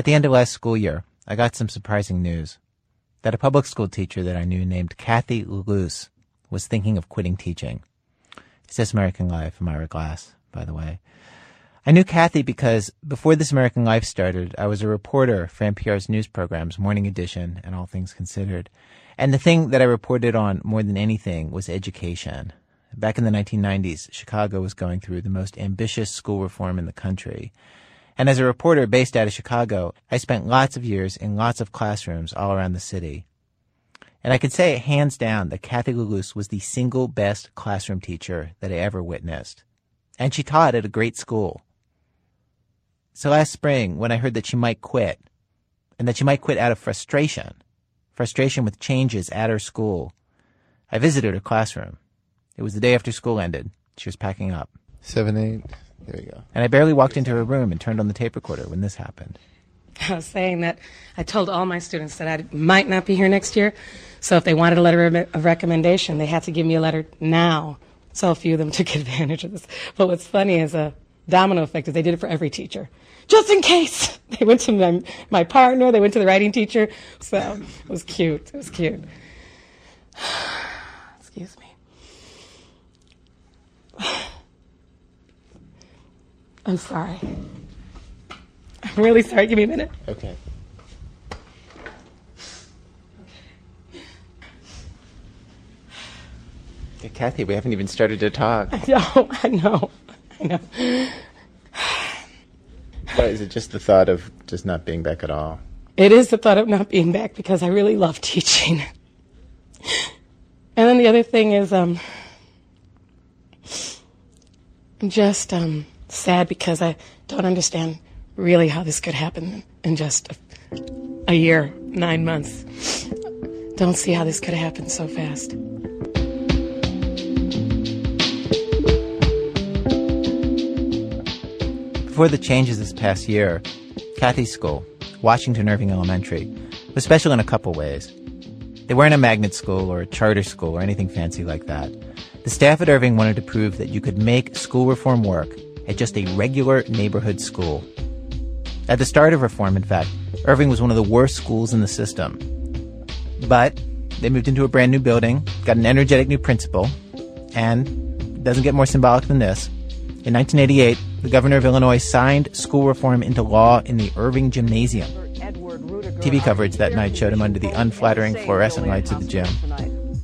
At the end of last school year, I got some surprising news that a public school teacher that I knew named Kathy Lulus was thinking of quitting teaching. It's This American Life, I'm Ira Glass, by the way. I knew Kathy because before This American Life started, I was a reporter for NPR's news programs, Morning Edition and All Things Considered. And the thing that I reported on more than anything was education. Back in the 1990s, Chicago was going through the most ambitious school reform in the country. And as a reporter based out of Chicago, I spent lots of years in lots of classrooms all around the city. And I could say hands down that Kathy Lulus was the single best classroom teacher that I ever witnessed. And she taught at a great school. So last spring, when I heard that she might quit, and that she might quit out of frustration, frustration with changes at her school, I visited her classroom. It was the day after school ended. She was packing up. Seven, eight. There you go. And I barely walked into her room and turned on the tape recorder when this happened. I was saying that I told all my students that I might not be here next year. So if they wanted a letter of recommendation, they had to give me a letter now. So a few of them took advantage of this. But what's funny is a domino effect is they did it for every teacher. Just in case. They went to my, my partner, they went to the writing teacher. So it was cute. It was cute. Excuse me. I'm sorry. I'm really sorry. Give me a minute. Okay. Hey, Kathy, we haven't even started to talk. I know. I know. I know. But is it just the thought of just not being back at all? It is the thought of not being back because I really love teaching. And then the other thing is, um, just um, sad because I don't understand really how this could happen in just a, a year, nine months. Don't see how this could have happened so fast. Before the changes this past year, Kathy's school, Washington Irving Elementary, was special in a couple ways. They weren't a magnet school or a charter school or anything fancy like that. The staff at Irving wanted to prove that you could make school reform work at just a regular neighborhood school. At the start of reform, in fact, Irving was one of the worst schools in the system. But they moved into a brand new building, got an energetic new principal, and doesn't get more symbolic than this. In 1988, the governor of Illinois signed school reform into law in the Irving Gymnasium. TV coverage that night showed him under the unflattering fluorescent lights of the gym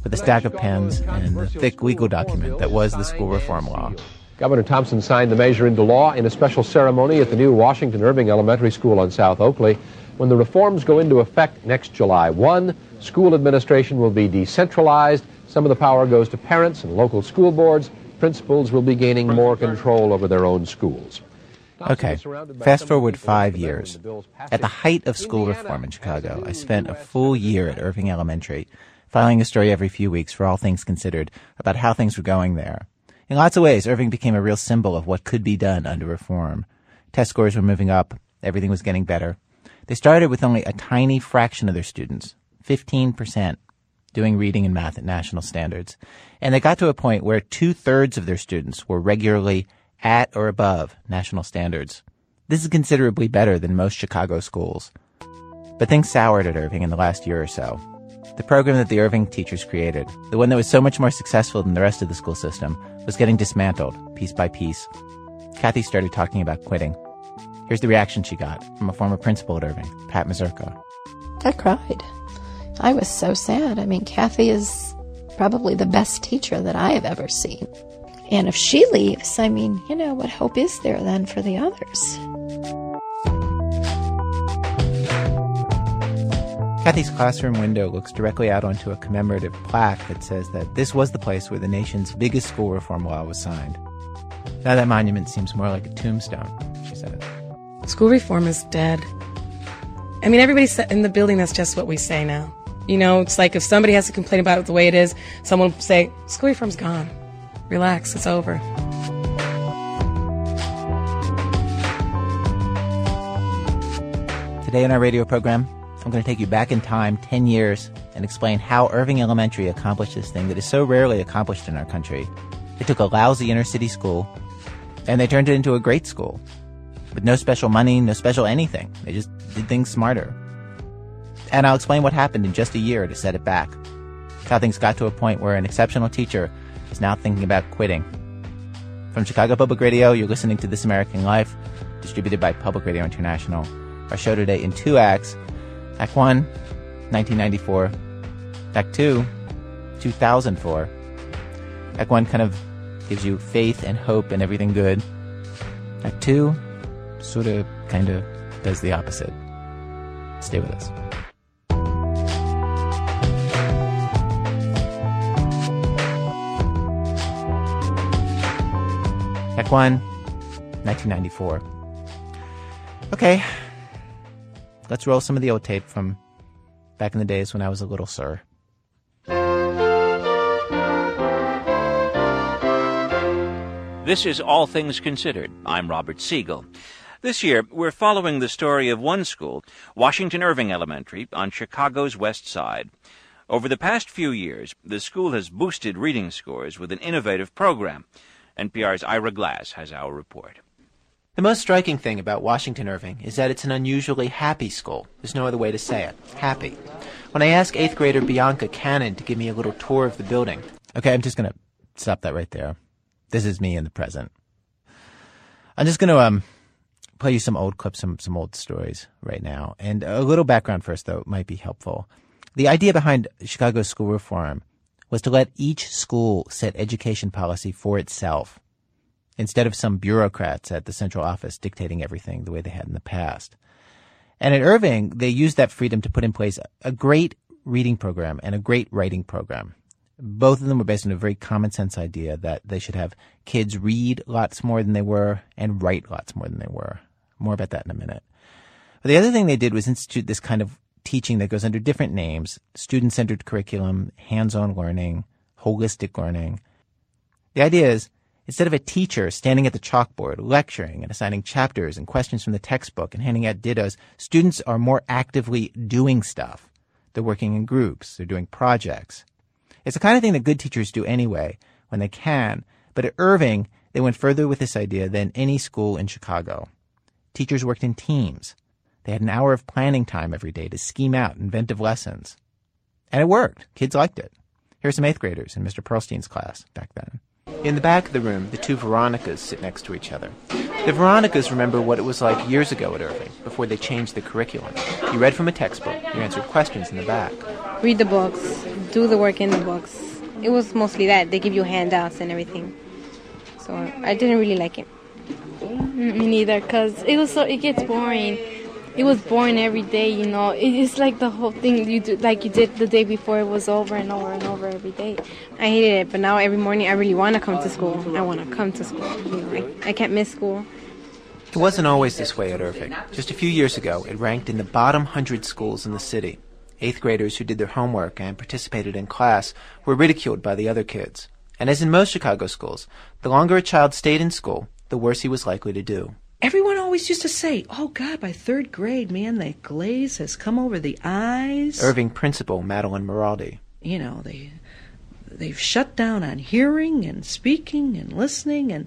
with a stack of pens and the thick legal document that was the school reform law. Governor Thompson signed the measure into law in a special ceremony at the new Washington Irving Elementary School on South Oakley. When the reforms go into effect next July 1, school administration will be decentralized. Some of the power goes to parents and local school boards. Principals will be gaining more control over their own schools. Okay, fast forward five years. At the height of school reform in Chicago, I spent a full year at Irving Elementary, filing a story every few weeks for All Things Considered about how things were going there. In lots of ways, Irving became a real symbol of what could be done under reform. Test scores were moving up, everything was getting better. They started with only a tiny fraction of their students, 15%, doing reading and math at national standards. And they got to a point where two thirds of their students were regularly at or above national standards. This is considerably better than most Chicago schools. But things soured at Irving in the last year or so. The program that the Irving teachers created, the one that was so much more successful than the rest of the school system, was getting dismantled piece by piece. Kathy started talking about quitting. Here's the reaction she got from a former principal at Irving, Pat Mazurka. I cried. I was so sad. I mean, Kathy is probably the best teacher that I have ever seen. And if she leaves, I mean, you know, what hope is there then for the others? Kathy's classroom window looks directly out onto a commemorative plaque that says that this was the place where the nation's biggest school reform law was signed. Now that monument seems more like a tombstone, she said. School reform is dead. I mean, everybody in the building, that's just what we say now. You know, it's like if somebody has to complain about it the way it is, someone will say, school reform's gone. Relax, it's over. Today in our radio program, I'm going to take you back in time 10 years and explain how Irving Elementary accomplished this thing that is so rarely accomplished in our country. They took a lousy inner city school and they turned it into a great school. with no special money, no special anything. They just did things smarter. And I'll explain what happened in just a year to set it back. How things got to a point where an exceptional teacher is now thinking about quitting. From Chicago Public Radio, you're listening to This American Life, distributed by Public Radio International. Our show today in two acts. Act 1, 1994. Act 2, 2004. Act 1 kind of gives you faith and hope and everything good. Act 2 sort of, kind of does the opposite. Stay with us. Act 1, 1994. Okay, let's roll some of the old tape from back in the days when I was a little sir. This is All Things Considered. I'm Robert Siegel. This year, we're following the story of one school, Washington Irving Elementary, on Chicago's West Side. Over the past few years, the school has boosted reading scores with an innovative program. NPR's Ira Glass has our report. The most striking thing about Washington Irving is that it's an unusually happy school. There's no other way to say it. Happy. When I asked 8th grader Bianca Cannon to give me a little tour of the building. Okay, I'm just going to stop that right there. This is me in the present. I'm just going to um play you some old clips, some some old stories right now. And a little background first though might be helpful. The idea behind Chicago school reform was to let each school set education policy for itself instead of some bureaucrats at the central office dictating everything the way they had in the past. And at Irving, they used that freedom to put in place a great reading program and a great writing program. Both of them were based on a very common sense idea that they should have kids read lots more than they were and write lots more than they were. More about that in a minute. But the other thing they did was institute this kind of teaching that goes under different names student centered curriculum, hands on learning, holistic learning. The idea is instead of a teacher standing at the chalkboard lecturing and assigning chapters and questions from the textbook and handing out dittos, students are more actively doing stuff. They're working in groups, they're doing projects. It's the kind of thing that good teachers do anyway when they can, but at Irving, they went further with this idea than any school in Chicago. Teachers worked in teams. They had an hour of planning time every day to scheme out inventive lessons. And it worked. Kids liked it. Here are some eighth graders in Mr. Perlstein's class back then. In the back of the room, the two Veronicas sit next to each other. The Veronicas remember what it was like years ago at Irving, before they changed the curriculum. You read from a textbook, you answered questions in the back. Read the books, do the work in the books. It was mostly that. They give you handouts and everything. So I didn't really like it. Me neither, cause it was so it gets boring. It was boring every day, you know. It's like the whole thing you do, like you did the day before. It was over and over and over every day. I hated it, but now every morning I really want to come to school. I want to come to school. You know, I, I can't miss school. It wasn't always this way at Irving. Just a few years ago, it ranked in the bottom 100 schools in the city. Eighth graders who did their homework and participated in class were ridiculed by the other kids. And as in most Chicago schools, the longer a child stayed in school, the worse he was likely to do. Everyone always used to say, "Oh God, by third grade, man, the glaze has come over the eyes." Irving principal Madeline Maraldi. You know, they they've shut down on hearing and speaking and listening, and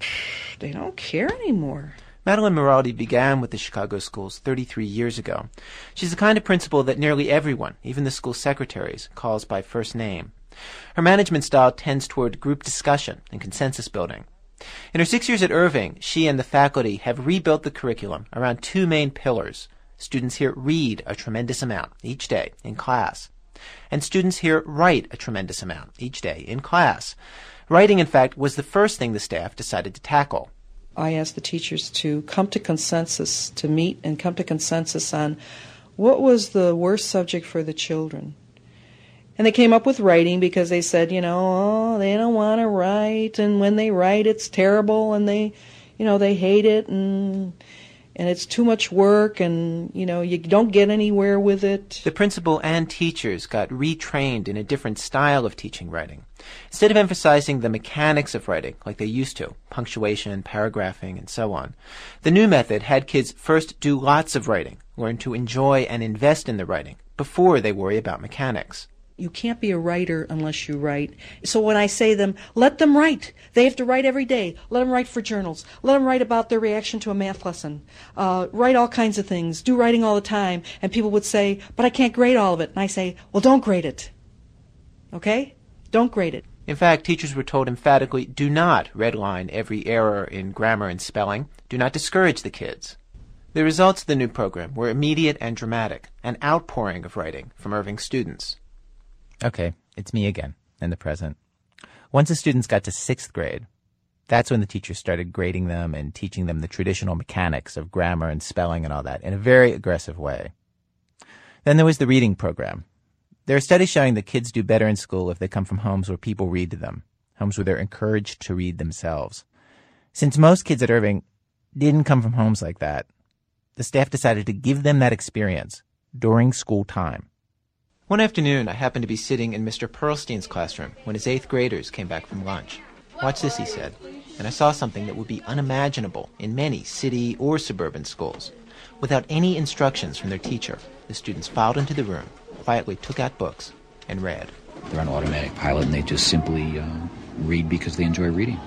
pff, they don't care anymore. Madeline Maraldi began with the Chicago schools 33 years ago. She's the kind of principal that nearly everyone, even the school secretaries, calls by first name. Her management style tends toward group discussion and consensus building. In her six years at Irving, she and the faculty have rebuilt the curriculum around two main pillars. Students here read a tremendous amount each day in class, and students here write a tremendous amount each day in class. Writing, in fact, was the first thing the staff decided to tackle. I asked the teachers to come to consensus, to meet and come to consensus on what was the worst subject for the children. And they came up with writing because they said, you know, oh, they don't want to write, and when they write, it's terrible, and they, you know, they hate it, and and it's too much work, and you know, you don't get anywhere with it. The principal and teachers got retrained in a different style of teaching writing. Instead of emphasizing the mechanics of writing like they used to, punctuation, paragraphing, and so on, the new method had kids first do lots of writing, learn to enjoy and invest in the writing before they worry about mechanics. You can't be a writer unless you write. So when I say them, let them write. They have to write every day. Let them write for journals. Let them write about their reaction to a math lesson. Uh, write all kinds of things. Do writing all the time. And people would say, but I can't grade all of it. And I say, well, don't grade it. Okay? Don't grade it. In fact, teachers were told emphatically do not redline every error in grammar and spelling. Do not discourage the kids. The results of the new program were immediate and dramatic, an outpouring of writing from Irving students. Okay, it's me again, in the present. Once the students got to sixth grade, that's when the teachers started grading them and teaching them the traditional mechanics of grammar and spelling and all that in a very aggressive way. Then there was the reading program. There are studies showing that kids do better in school if they come from homes where people read to them, homes where they're encouraged to read themselves. Since most kids at Irving didn't come from homes like that, the staff decided to give them that experience during school time. One afternoon, I happened to be sitting in Mr. Pearlstein's classroom when his eighth graders came back from lunch. Watch this, he said, and I saw something that would be unimaginable in many city or suburban schools. Without any instructions from their teacher, the students filed into the room, quietly took out books, and read. They're on automatic pilot and they just simply uh, read because they enjoy reading.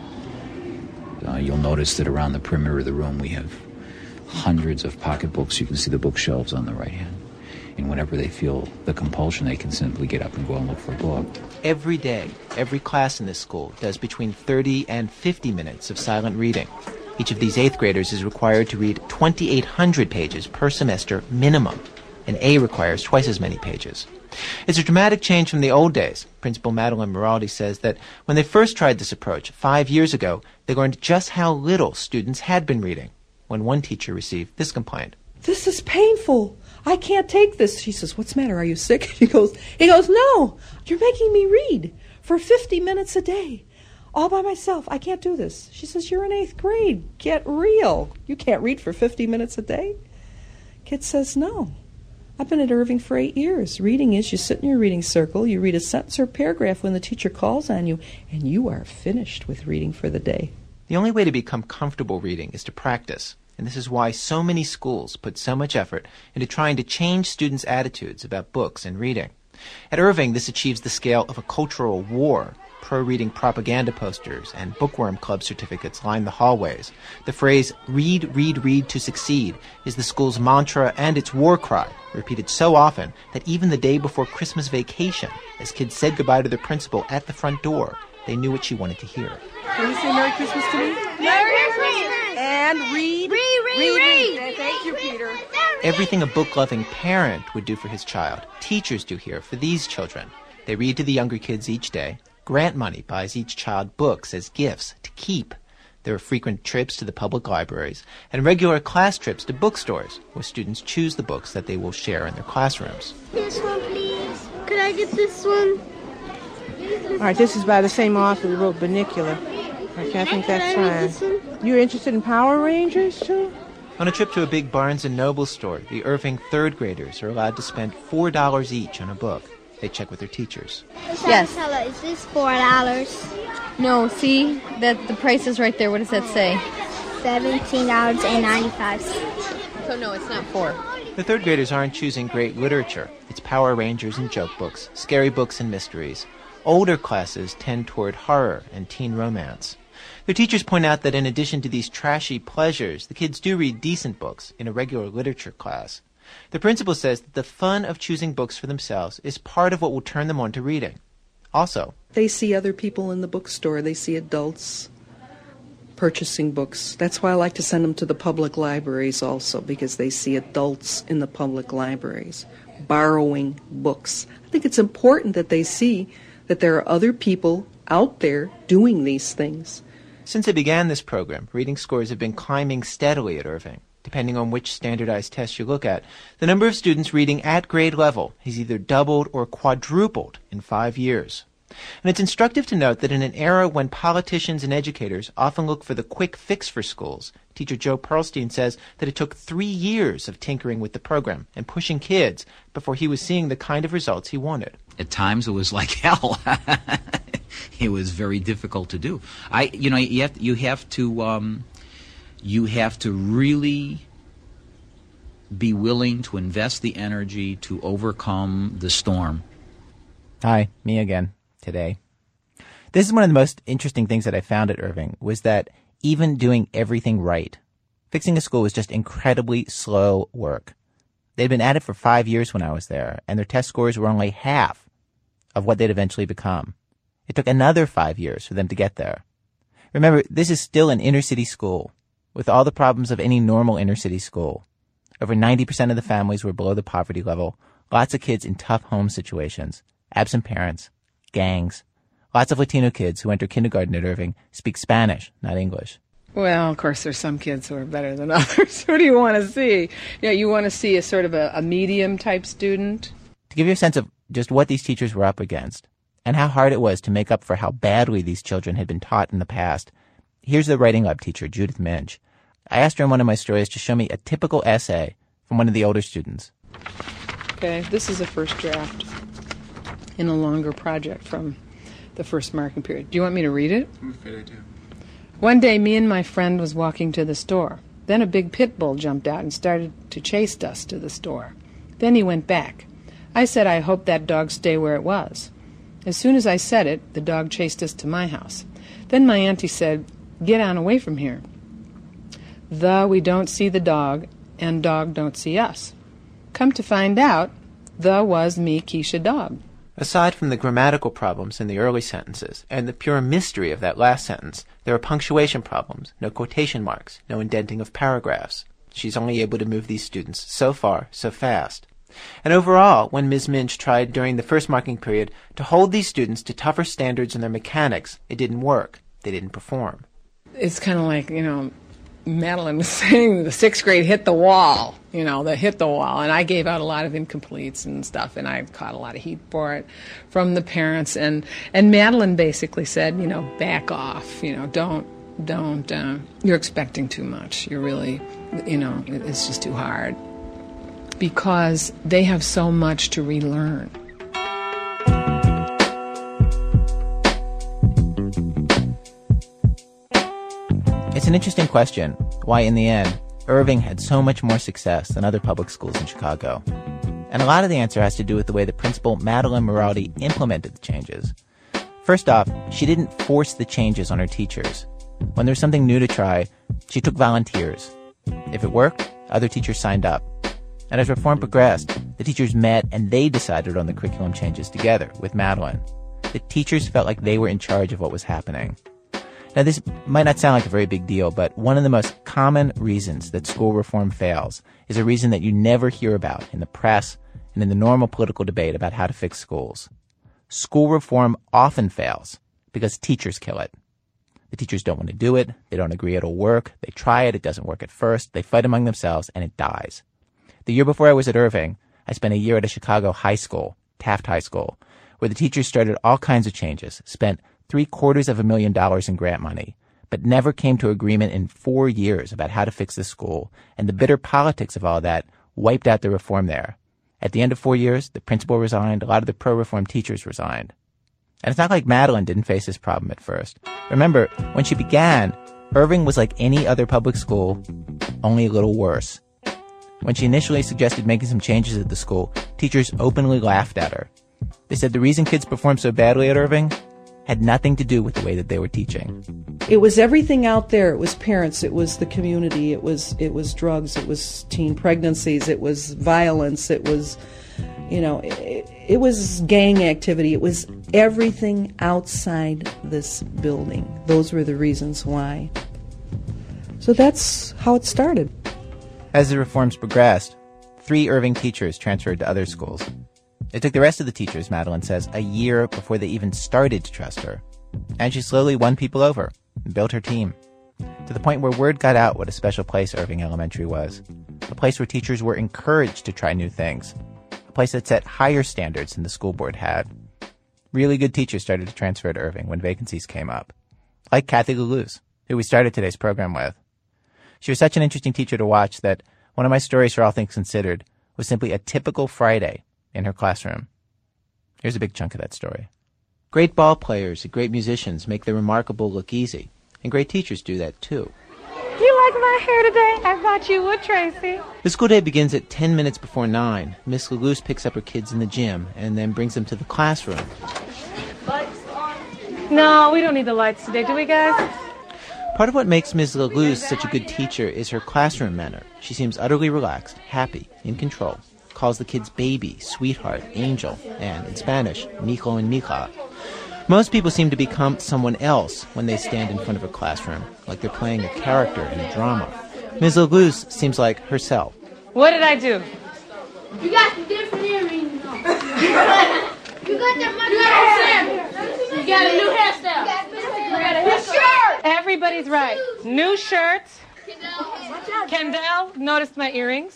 Uh, you'll notice that around the perimeter of the room we have hundreds of pocketbooks. You can see the bookshelves on the right hand and whenever they feel the compulsion, they can simply get up and go and look for a book. Every day, every class in this school does between 30 and 50 minutes of silent reading. Each of these eighth graders is required to read 2,800 pages per semester minimum, and A requires twice as many pages. It's a dramatic change from the old days. Principal Madeline Maraldi says that when they first tried this approach five years ago, they learned just how little students had been reading. When one teacher received this complaint, This is painful. I can't take this. She says, What's the matter? Are you sick? He goes, He goes, No, you're making me read for 50 minutes a day. All by myself. I can't do this. She says, You're in eighth grade. Get real. You can't read for 50 minutes a day. Kid says, No. I've been at Irving for eight years. Reading is you sit in your reading circle, you read a sentence or paragraph when the teacher calls on you, and you are finished with reading for the day. The only way to become comfortable reading is to practice and this is why so many schools put so much effort into trying to change students' attitudes about books and reading. At Irving, this achieves the scale of a cultural war. Pro reading propaganda posters and bookworm club certificates line the hallways. The phrase, read, read, read to succeed, is the school's mantra and its war cry, repeated so often that even the day before Christmas vacation, as kids said goodbye to their principal at the front door, they knew what she wanted to hear. Can you say Merry Christmas to me? Merry Christmas! And read. Read, read, read. read. Thank you, Peter. Everything a book loving parent would do for his child, teachers do here for these children. They read to the younger kids each day. Grant money buys each child books as gifts to keep. There are frequent trips to the public libraries and regular class trips to bookstores where students choose the books that they will share in their classrooms. This one, please. Could I get this one? All right, this is by the same author who wrote Bunnicula. Okay, I think that's fine. You're interested in Power Rangers too? On a trip to a big Barnes and Noble store, the Irving third graders are allowed to spend four dollars each on a book. They check with their teachers. Yes. Is this four dollars? No, see that the price is right there. What does that say? Seventeen dollars and ninety-five cents. So no, it's not four. The third graders aren't choosing great literature. It's Power Rangers and joke books, scary books and mysteries. Older classes tend toward horror and teen romance. Their teachers point out that in addition to these trashy pleasures, the kids do read decent books in a regular literature class. The principal says that the fun of choosing books for themselves is part of what will turn them on to reading. Also, they see other people in the bookstore, they see adults purchasing books. That's why I like to send them to the public libraries also, because they see adults in the public libraries borrowing books. I think it's important that they see that there are other people out there doing these things. Since it began this program, reading scores have been climbing steadily at Irving. Depending on which standardized test you look at, the number of students reading at grade level has either doubled or quadrupled in five years. And it's instructive to note that in an era when politicians and educators often look for the quick fix for schools, teacher Joe Pearlstein says that it took three years of tinkering with the program and pushing kids before he was seeing the kind of results he wanted. At times it was like hell. it was very difficult to do. I, you know, you have you have to um, you have to really be willing to invest the energy to overcome the storm Hi, me again, today. This is one of the most interesting things that I found at Irving was that even doing everything right, fixing a school was just incredibly slow work. They'd been at it for five years when I was there, and their test scores were only half of what they'd eventually become. It took another five years for them to get there. Remember, this is still an inner city school with all the problems of any normal inner city school. Over 90% of the families were below the poverty level, lots of kids in tough home situations, absent parents, gangs. Lots of Latino kids who enter kindergarten at Irving speak Spanish, not English. Well, of course, there's some kids who are better than others. what do you want to see? Yeah, you want to see a sort of a, a medium type student. To give you a sense of just what these teachers were up against, and how hard it was to make up for how badly these children had been taught in the past, here's the writing lab teacher, Judith Minch. I asked her in one of my stories to show me a typical essay from one of the older students. Okay, this is a first draft in a longer project from the first marking period. Do you want me to read it? I'm afraid I do. One day, me and my friend was walking to the store. Then a big pit bull jumped out and started to chase us to the store. Then he went back. I said I hoped that dog stay where it was. As soon as I said it, the dog chased us to my house. Then my auntie said, Get on away from here. The we don't see the dog, and dog don't see us. Come to find out, the was me, Keisha Dog. Aside from the grammatical problems in the early sentences and the pure mystery of that last sentence, there are punctuation problems, no quotation marks, no indenting of paragraphs. She's only able to move these students so far, so fast. And overall, when Ms. Minch tried during the first marking period to hold these students to tougher standards in their mechanics, it didn't work. They didn't perform. It's kind of like, you know, Madeline was saying the sixth grade hit the wall, you know, the hit the wall. And I gave out a lot of incompletes and stuff, and I caught a lot of heat for it from the parents. And, and Madeline basically said, you know, back off, you know, don't, don't, uh, you're expecting too much. You're really, you know, it's just too hard. Because they have so much to relearn. It's an interesting question why, in the end, Irving had so much more success than other public schools in Chicago. And a lot of the answer has to do with the way the principal, Madeline Maraldi, implemented the changes. First off, she didn't force the changes on her teachers. When there was something new to try, she took volunteers. If it worked, other teachers signed up. And as reform progressed, the teachers met and they decided on the curriculum changes together with Madeline. The teachers felt like they were in charge of what was happening. Now, this might not sound like a very big deal, but one of the most common reasons that school reform fails is a reason that you never hear about in the press and in the normal political debate about how to fix schools. School reform often fails because teachers kill it. The teachers don't want to do it. They don't agree it'll work. They try it. It doesn't work at first. They fight among themselves and it dies. The year before I was at Irving, I spent a year at a Chicago high school, Taft High School, where the teachers started all kinds of changes, spent three quarters of a million dollars in grant money, but never came to agreement in four years about how to fix the school, and the bitter politics of all that wiped out the reform there. At the end of four years, the principal resigned, a lot of the pro-reform teachers resigned. And it's not like Madeline didn't face this problem at first. Remember, when she began, Irving was like any other public school, only a little worse. When she initially suggested making some changes at the school, teachers openly laughed at her. They said the reason kids performed so badly at Irving had nothing to do with the way that they were teaching. It was everything out there. It was parents, it was the community, it was it was drugs, it was teen pregnancies, it was violence, it was you know, it, it was gang activity. It was everything outside this building. Those were the reasons why. So that's how it started. As the reforms progressed, three Irving teachers transferred to other schools. It took the rest of the teachers, Madeline says, a year before they even started to trust her. And she slowly won people over and built her team. To the point where word got out what a special place Irving Elementary was. A place where teachers were encouraged to try new things. A place that set higher standards than the school board had. Really good teachers started to transfer to Irving when vacancies came up. Like Kathy Lulus, who we started today's program with. She was such an interesting teacher to watch that one of my stories for All Things Considered was simply a typical Friday in her classroom. Here's a big chunk of that story. Great ball players and great musicians make the remarkable look easy, and great teachers do that too. Do you like my hair today? I thought you would, Tracy. The school day begins at 10 minutes before 9. Miss Legoose picks up her kids in the gym and then brings them to the classroom. No, we don't need the lights today, do we, guys? Part of what makes Ms. Legoose such a good teacher is her classroom manner. She seems utterly relaxed, happy, in control. Calls the kids baby, sweetheart, angel, and in Spanish, mijo and mija. Most people seem to become someone else when they stand in front of a classroom, like they're playing a character in a drama. Ms. Legoose seems like herself. What did I do? You got some different earrings. you got that much hair. You got a new hairstyle. You got a new shirt. Everybody's right. New shirt. Kendall noticed my earrings.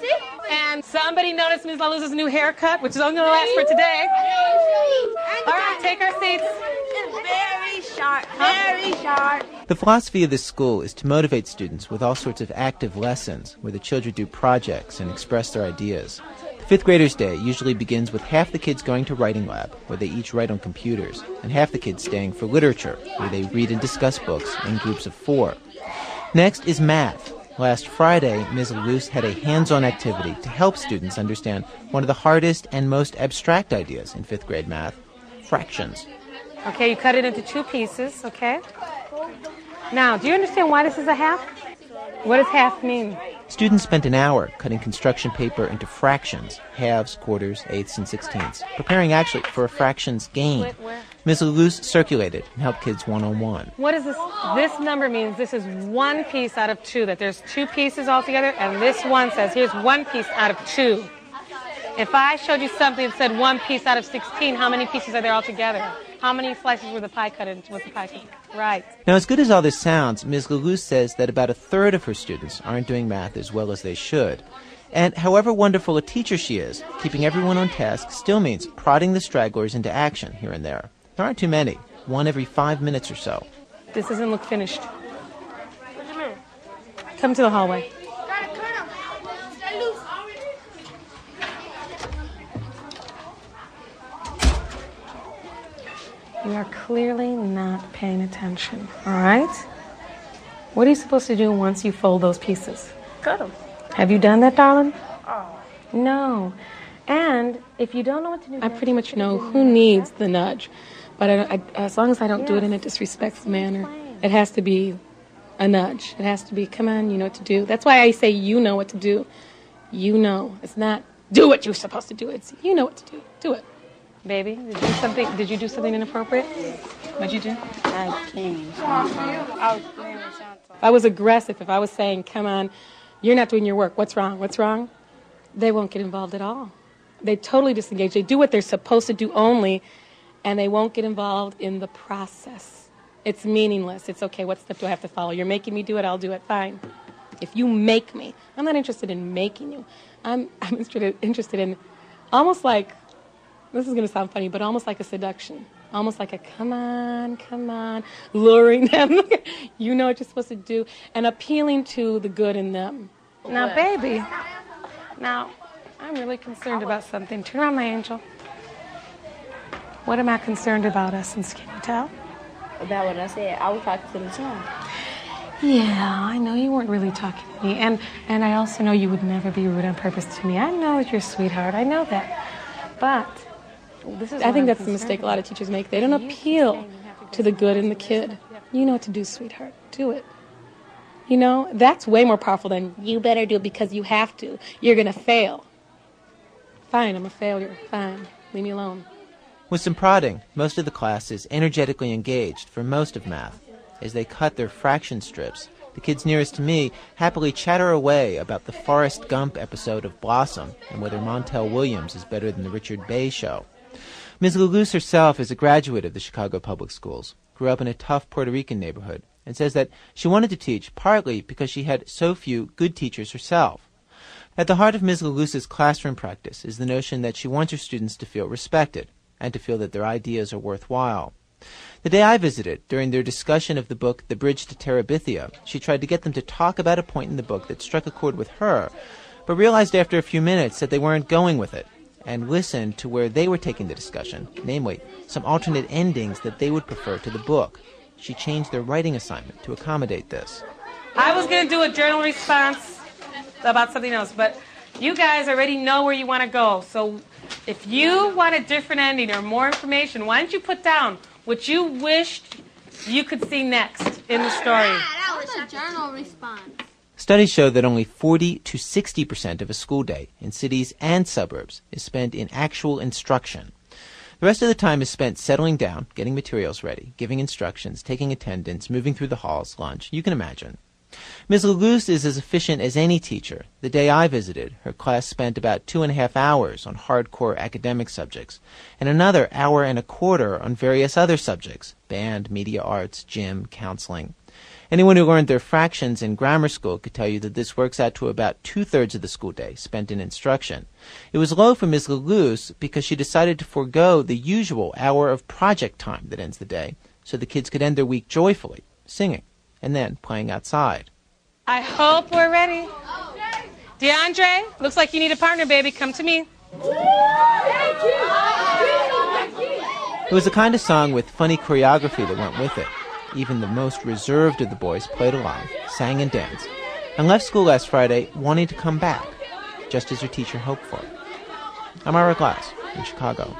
See? And somebody noticed Ms. Lelouse's new haircut, which is only going to last for today. All right, take our seats. Very sharp. Very sharp. The philosophy of this school is to motivate students with all sorts of active lessons where the children do projects and express their ideas. Fifth graders' day usually begins with half the kids going to writing lab, where they each write on computers, and half the kids staying for literature, where they read and discuss books in groups of four. Next is math. Last Friday, Ms. Luce had a hands-on activity to help students understand one of the hardest and most abstract ideas in fifth grade math, fractions. Okay, you cut it into two pieces, okay? Now, do you understand why this is a half? What does half mean? Students spent an hour cutting construction paper into fractions, halves, quarters, eighths, and sixteenths, preparing actually for a fractions game. Ms. Luce circulated and helped kids one-on-one. What does this? This number means this is one piece out of two, that there's two pieces altogether, and this one says here's one piece out of two. If I showed you something that said one piece out of 16, how many pieces are there altogether? How many slices were the pie cut into? Was the pie cut? Right. Now, as good as all this sounds, Ms. Lelouch says that about a third of her students aren't doing math as well as they should. And however wonderful a teacher she is, keeping everyone on task still means prodding the stragglers into action here and there. There aren't too many, one every five minutes or so. This doesn't look finished. Come to the hallway. You are clearly not paying attention, all right? What are you supposed to do once you fold those pieces? Cut them. Have you done that, darling? Oh. No. And if you don't know what to do, I pretty much know who needs the nudge. But I, I, as long as I don't do it in a disrespectful manner, it has to be a nudge. It has to be, come on, you know what to do. That's why I say you know what to do. You know. It's not do what you're supposed to do. It's you know what to do. Do it. Baby, did you do something? Did you do something inappropriate? What'd you do? I came. I was playing with Chantal. I was aggressive, if I was saying, come on, you're not doing your work, what's wrong? What's wrong? They won't get involved at all. They totally disengage. They do what they're supposed to do only, and they won't get involved in the process. It's meaningless. It's okay. What step do I have to follow? You're making me do it, I'll do it. Fine. If you make me, I'm not interested in making you. I'm, I'm interested, interested in almost like, this is going to sound funny, but almost like a seduction. Almost like a come on, come on, luring them. you know what you're supposed to do, and appealing to the good in them. Now, baby, now, I'm really concerned about something. Turn around, my angel. What am I concerned about, Essence? Can you tell? About what I said, I was talking to the son. Yeah, I know you weren't really talking to me, and and I also know you would never be rude on purpose to me. I know you're a sweetheart. I know that, but this is. I think that's the mistake a lot of teachers make. They don't appeal to the good in the kid. You know what to do, sweetheart. Do it. You know that's way more powerful than you better do it because you have to. You're gonna fail. Fine, I'm a failure. Fine, leave me alone. With some prodding, most of the class is energetically engaged for most of math. As they cut their fraction strips, the kids nearest to me happily chatter away about the Forrest Gump episode of Blossom and whether Montel Williams is better than the Richard Bey show. Ms. Lelouch herself is a graduate of the Chicago Public Schools, grew up in a tough Puerto Rican neighborhood, and says that she wanted to teach partly because she had so few good teachers herself. At the heart of Ms. Lelouch's classroom practice is the notion that she wants her students to feel respected and to feel that their ideas are worthwhile. The day I visited, during their discussion of the book The Bridge to Terabithia, she tried to get them to talk about a point in the book that struck a chord with her, but realized after a few minutes that they weren't going with it, and listened to where they were taking the discussion, namely, some alternate endings that they would prefer to the book. she changed their writing assignment to accommodate this. I was going to do a journal response about something else, but you guys already know where you want to go. So if you want a different ending or more information, why don't you put down what you wished you could see next in the story? That was a journal response. Studies show that only 40 to 60% of a school day in cities and suburbs is spent in actual instruction. The rest of the time is spent settling down, getting materials ready, giving instructions, taking attendance, moving through the halls, lunch. You can imagine. Ms. Laguse is as efficient as any teacher. The day I visited, her class spent about two and a half hours on hardcore academic subjects, and another hour and a quarter on various other subjects band, media arts, gym, counseling. Anyone who learned their fractions in grammar school could tell you that this works out to about two thirds of the school day spent in instruction. It was low for Ms. Laguse because she decided to forego the usual hour of project time that ends the day so the kids could end their week joyfully, singing and then playing outside. I hope we're ready. DeAndre, looks like you need a partner, baby. Come to me. It was the kind of song with funny choreography that went with it. Even the most reserved of the boys played along, sang and danced, and left school last Friday wanting to come back, just as their teacher hoped for. I'm Ira Glass in Chicago.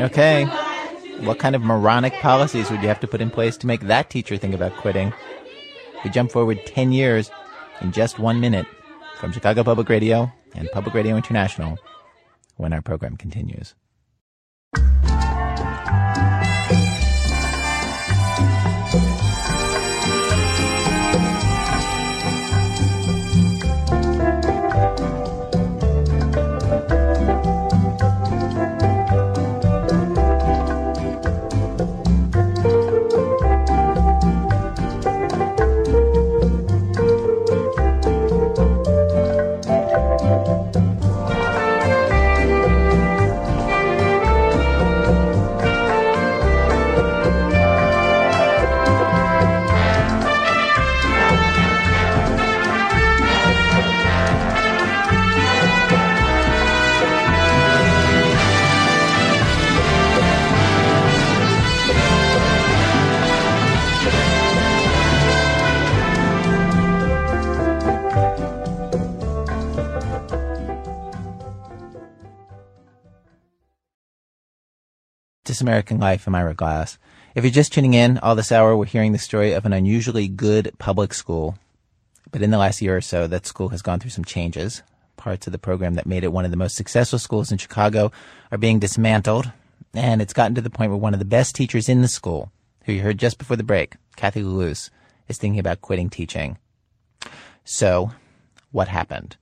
Okay. What kind of moronic policies would you have to put in place to make that teacher think about quitting? We jump forward 10 years in just one minute from Chicago Public Radio and Public Radio International when our program continues. American Life, I'm Ira Glass. If you're just tuning in, all this hour we're hearing the story of an unusually good public school. But in the last year or so, that school has gone through some changes. Parts of the program that made it one of the most successful schools in Chicago are being dismantled. And it's gotten to the point where one of the best teachers in the school, who you heard just before the break, Kathy Lulus, is thinking about quitting teaching. So, what happened?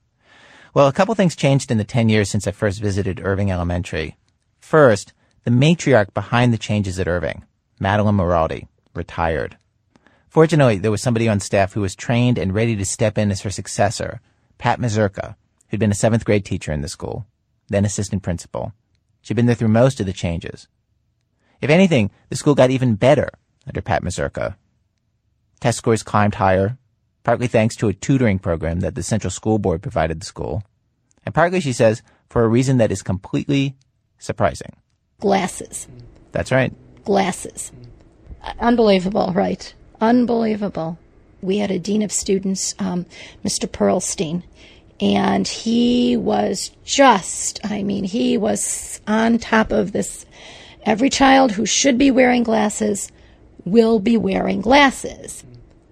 Well, a couple things changed in the 10 years since I first visited Irving Elementary. First, the matriarch behind the changes at Irving, Madeline Maraldi, retired. Fortunately, there was somebody on staff who was trained and ready to step in as her successor, Pat Mazurka, who'd been a seventh grade teacher in the school, then assistant principal. She'd been there through most of the changes. If anything, the school got even better under Pat Mazurka. Test scores climbed higher, partly thanks to a tutoring program that the Central School Board provided the school, and partly, she says, for a reason that is completely surprising. Glasses. That's right. Glasses. Unbelievable, right? Unbelievable. We had a dean of students, um, Mr. Pearlstein, and he was just, I mean, he was on top of this. Every child who should be wearing glasses will be wearing glasses.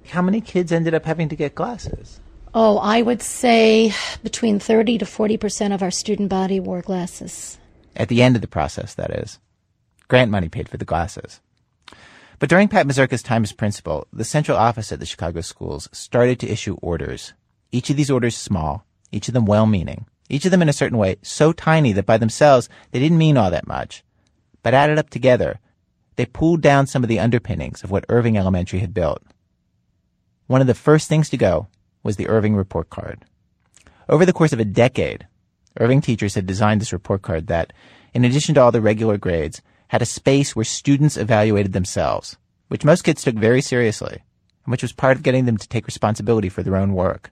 How many kids ended up having to get glasses? Oh, I would say between 30 to 40 percent of our student body wore glasses. At the end of the process, that is. Grant money paid for the glasses. But during Pat Mazurka's time as principal, the central office at the Chicago schools started to issue orders. Each of these orders small, each of them well-meaning, each of them in a certain way so tiny that by themselves they didn't mean all that much. But added up together, they pulled down some of the underpinnings of what Irving Elementary had built. One of the first things to go was the Irving report card. Over the course of a decade, Irving teachers had designed this report card that, in addition to all the regular grades, had a space where students evaluated themselves, which most kids took very seriously, and which was part of getting them to take responsibility for their own work.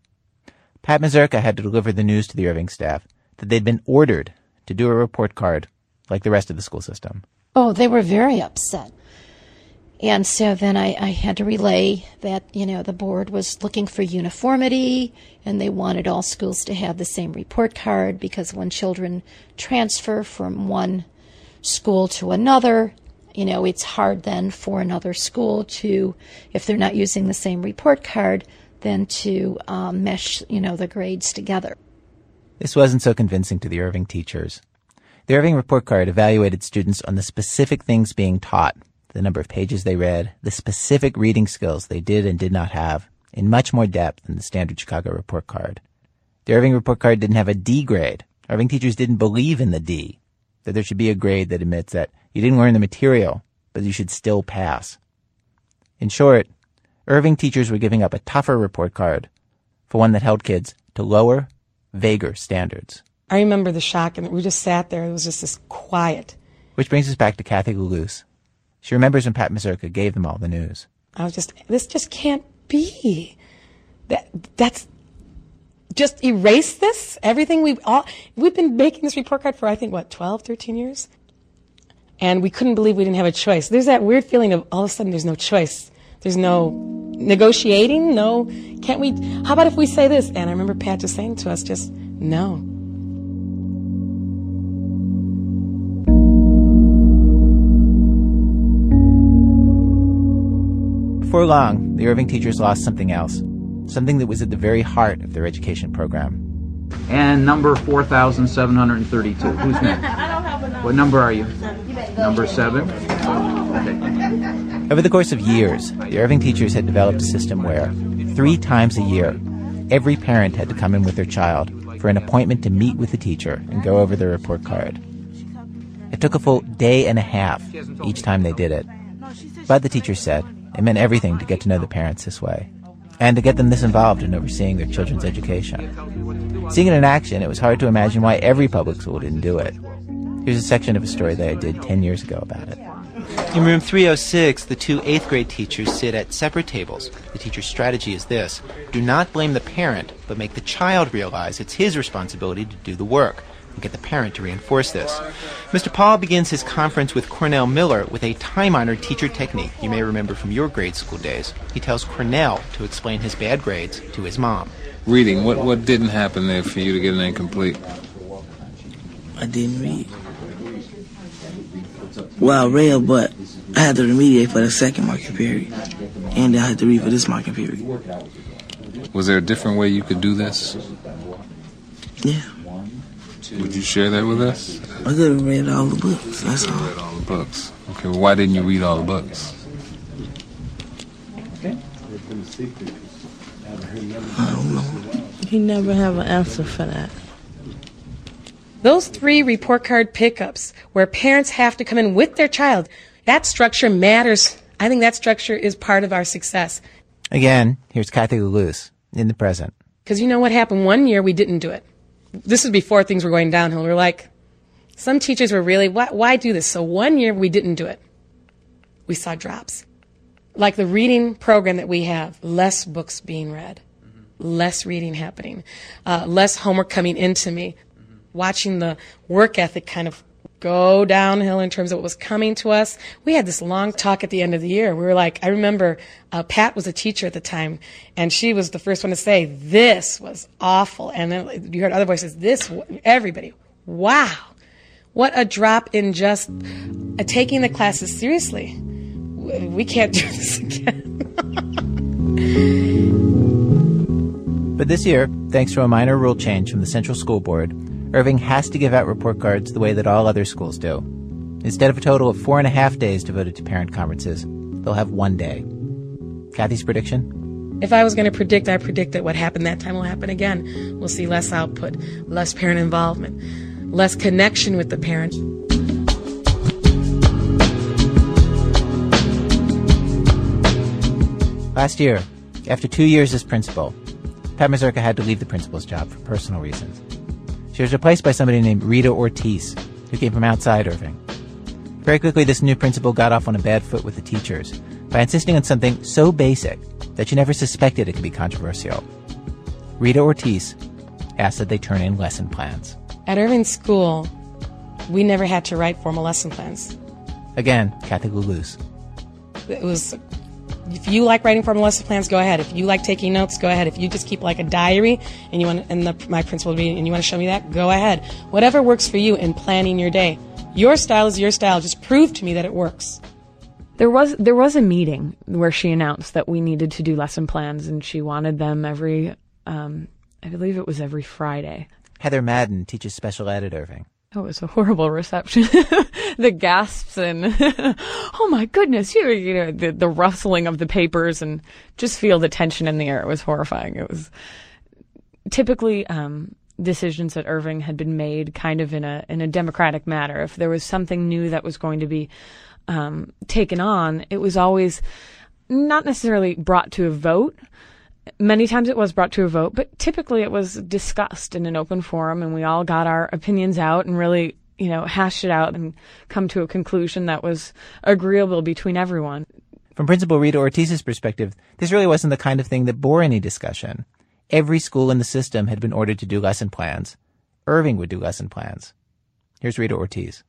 Pat Mazurka had to deliver the news to the Irving staff that they'd been ordered to do a report card like the rest of the school system. Oh, they were very upset. And so then I, I, had to relay that, you know, the board was looking for uniformity and they wanted all schools to have the same report card because when children transfer from one school to another, you know, it's hard then for another school to, if they're not using the same report card, then to um, mesh, you know, the grades together. This wasn't so convincing to the Irving teachers. The Irving report card evaluated students on the specific things being taught the number of pages they read, the specific reading skills they did and did not have, in much more depth than the standard Chicago report card. The Irving report card didn't have a D grade. Irving teachers didn't believe in the D, that there should be a grade that admits that you didn't learn the material, but you should still pass. In short, Irving teachers were giving up a tougher report card for one that held kids to lower, vaguer standards. I remember the shock, and we just sat there. It was just this quiet. Which brings us back to Kathy LaLuz, she remembers when Pat Mazurka gave them all the news. I was just, this just can't be. That that's just erase this. Everything we've all we've been making this report card for I think what 12, 13 years, and we couldn't believe we didn't have a choice. There's that weird feeling of all of a sudden there's no choice. There's no negotiating. No, can't we? How about if we say this? And I remember Pat just saying to us, just no. Before long, the Irving teachers lost something else, something that was at the very heart of their education program. And number 4,732. Who's next? What number are you? Number seven? Okay. Over the course of years, the Irving teachers had developed a system where, three times a year, every parent had to come in with their child for an appointment to meet with the teacher and go over the report card. It took a full day and a half each time they did it. But the teacher said, it meant everything to get to know the parents this way, and to get them this involved in overseeing their children's education. Seeing it in action, it was hard to imagine why every public school didn't do it. Here's a section of a story that I did 10 years ago about it. In room 306, the two eighth grade teachers sit at separate tables. The teacher's strategy is this do not blame the parent, but make the child realize it's his responsibility to do the work get the parent to reinforce this. Mr. Paul begins his conference with Cornell Miller with a time honored teacher technique you may remember from your grade school days. He tells Cornell to explain his bad grades to his mom. Reading, what, what didn't happen there for you to get an incomplete? I didn't read. Well, I read, but I had to remediate for the second marking period. And I had to read for this marking period. Was there a different way you could do this? Yeah. Would you share that with us? I could have read all the books. That's all. Read all the books. Okay. Well, why didn't you read all the books? Okay. I don't know. You never have an answer for that. Those three report card pickups where parents have to come in with their child, that structure matters. I think that structure is part of our success. Again, here's Kathy LaLuz in the present. Because you know what happened? One year we didn't do it this was before things were going downhill. We were like, some teachers were really, why, why do this? So one year we didn't do it. We saw drops. Like the reading program that we have, less books being read, mm-hmm. less reading happening, uh, less homework coming into me, mm-hmm. watching the work ethic kind of go downhill in terms of what was coming to us. We had this long talk at the end of the year. We were like, I remember uh, Pat was a teacher at the time, and she was the first one to say, This was awful. And then you heard other voices, This, everybody, wow. What a drop in just uh, taking the classes seriously. We can't do this again. but this year, thanks to a minor rule change from the Central School Board, Irving has to give out report cards the way that all other schools do. Instead of a total of four and a half days devoted to parent conferences, they'll have one day. Kathy's prediction? If I was going to predict, I predict that what happened that time will happen again. We'll see less output, less parent involvement, less connection with the parent. Last year, after two years as principal, Pat Mazurka had to leave the principal's job for personal reasons. She was replaced by somebody named Rita Ortiz, who came from outside Irving. Very quickly, this new principal got off on a bad foot with the teachers by insisting on something so basic that she never suspected it could be controversial. Rita Ortiz asked that they turn in lesson plans. At Irving School, we never had to write formal lesson plans. Again, Kathy LaLuz. It was if you like writing formal lesson plans, go ahead. If you like taking notes, go ahead. If you just keep like a diary and you want and the, my principal be and you want to show me that, go ahead. Whatever works for you in planning your day. Your style is your style. Just prove to me that it works. There was there was a meeting where she announced that we needed to do lesson plans, and she wanted them every, um, I believe it was every Friday. Heather Madden teaches special ed at Irving. Oh, it was a horrible reception. the gasps and oh my goodness, you, you know the the rustling of the papers and just feel the tension in the air. It was horrifying. It was typically um, decisions at Irving had been made kind of in a in a democratic manner. If there was something new that was going to be um, taken on, it was always not necessarily brought to a vote. Many times it was brought to a vote, but typically it was discussed in an open forum and we all got our opinions out and really, you know, hashed it out and come to a conclusion that was agreeable between everyone. From Principal Rita Ortiz's perspective, this really wasn't the kind of thing that bore any discussion. Every school in the system had been ordered to do lesson plans. Irving would do lesson plans. Here's Rita Ortiz.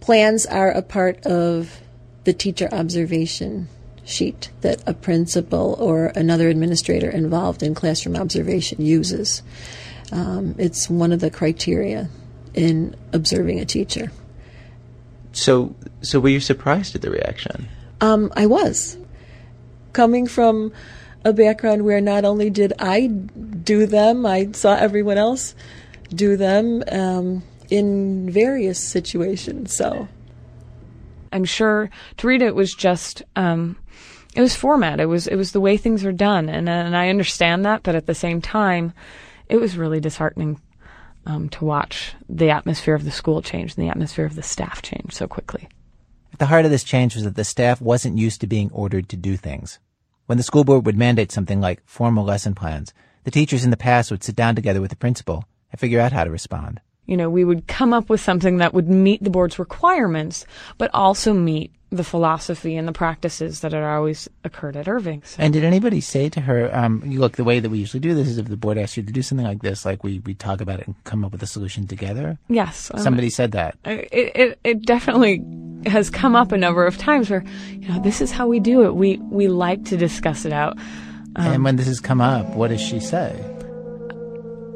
Plans are a part of the teacher observation sheet that a principal or another administrator involved in classroom observation uses. Um, it's one of the criteria in observing a teacher. So, so were you surprised at the reaction? Um, I was. Coming from a background where not only did I do them, I saw everyone else do them um, in various situations. So I'm sure to read it was just um, it was format. It was it was the way things are done, and and I understand that, but at the same time, it was really disheartening um, to watch the atmosphere of the school change and the atmosphere of the staff change so quickly. At the heart of this change was that the staff wasn't used to being ordered to do things. When the school board would mandate something like formal lesson plans, the teachers in the past would sit down together with the principal and figure out how to respond. You know, we would come up with something that would meet the board's requirements, but also meet the philosophy and the practices that had always occurred at Irving. So. And did anybody say to her, um, look, the way that we usually do this is if the board asks you to do something like this, like we, we talk about it and come up with a solution together? Yes. Um, Somebody said that. It, it, it definitely has come up a number of times where, you know, this is how we do it. We, we like to discuss it out. Um, and when this has come up, what does she say?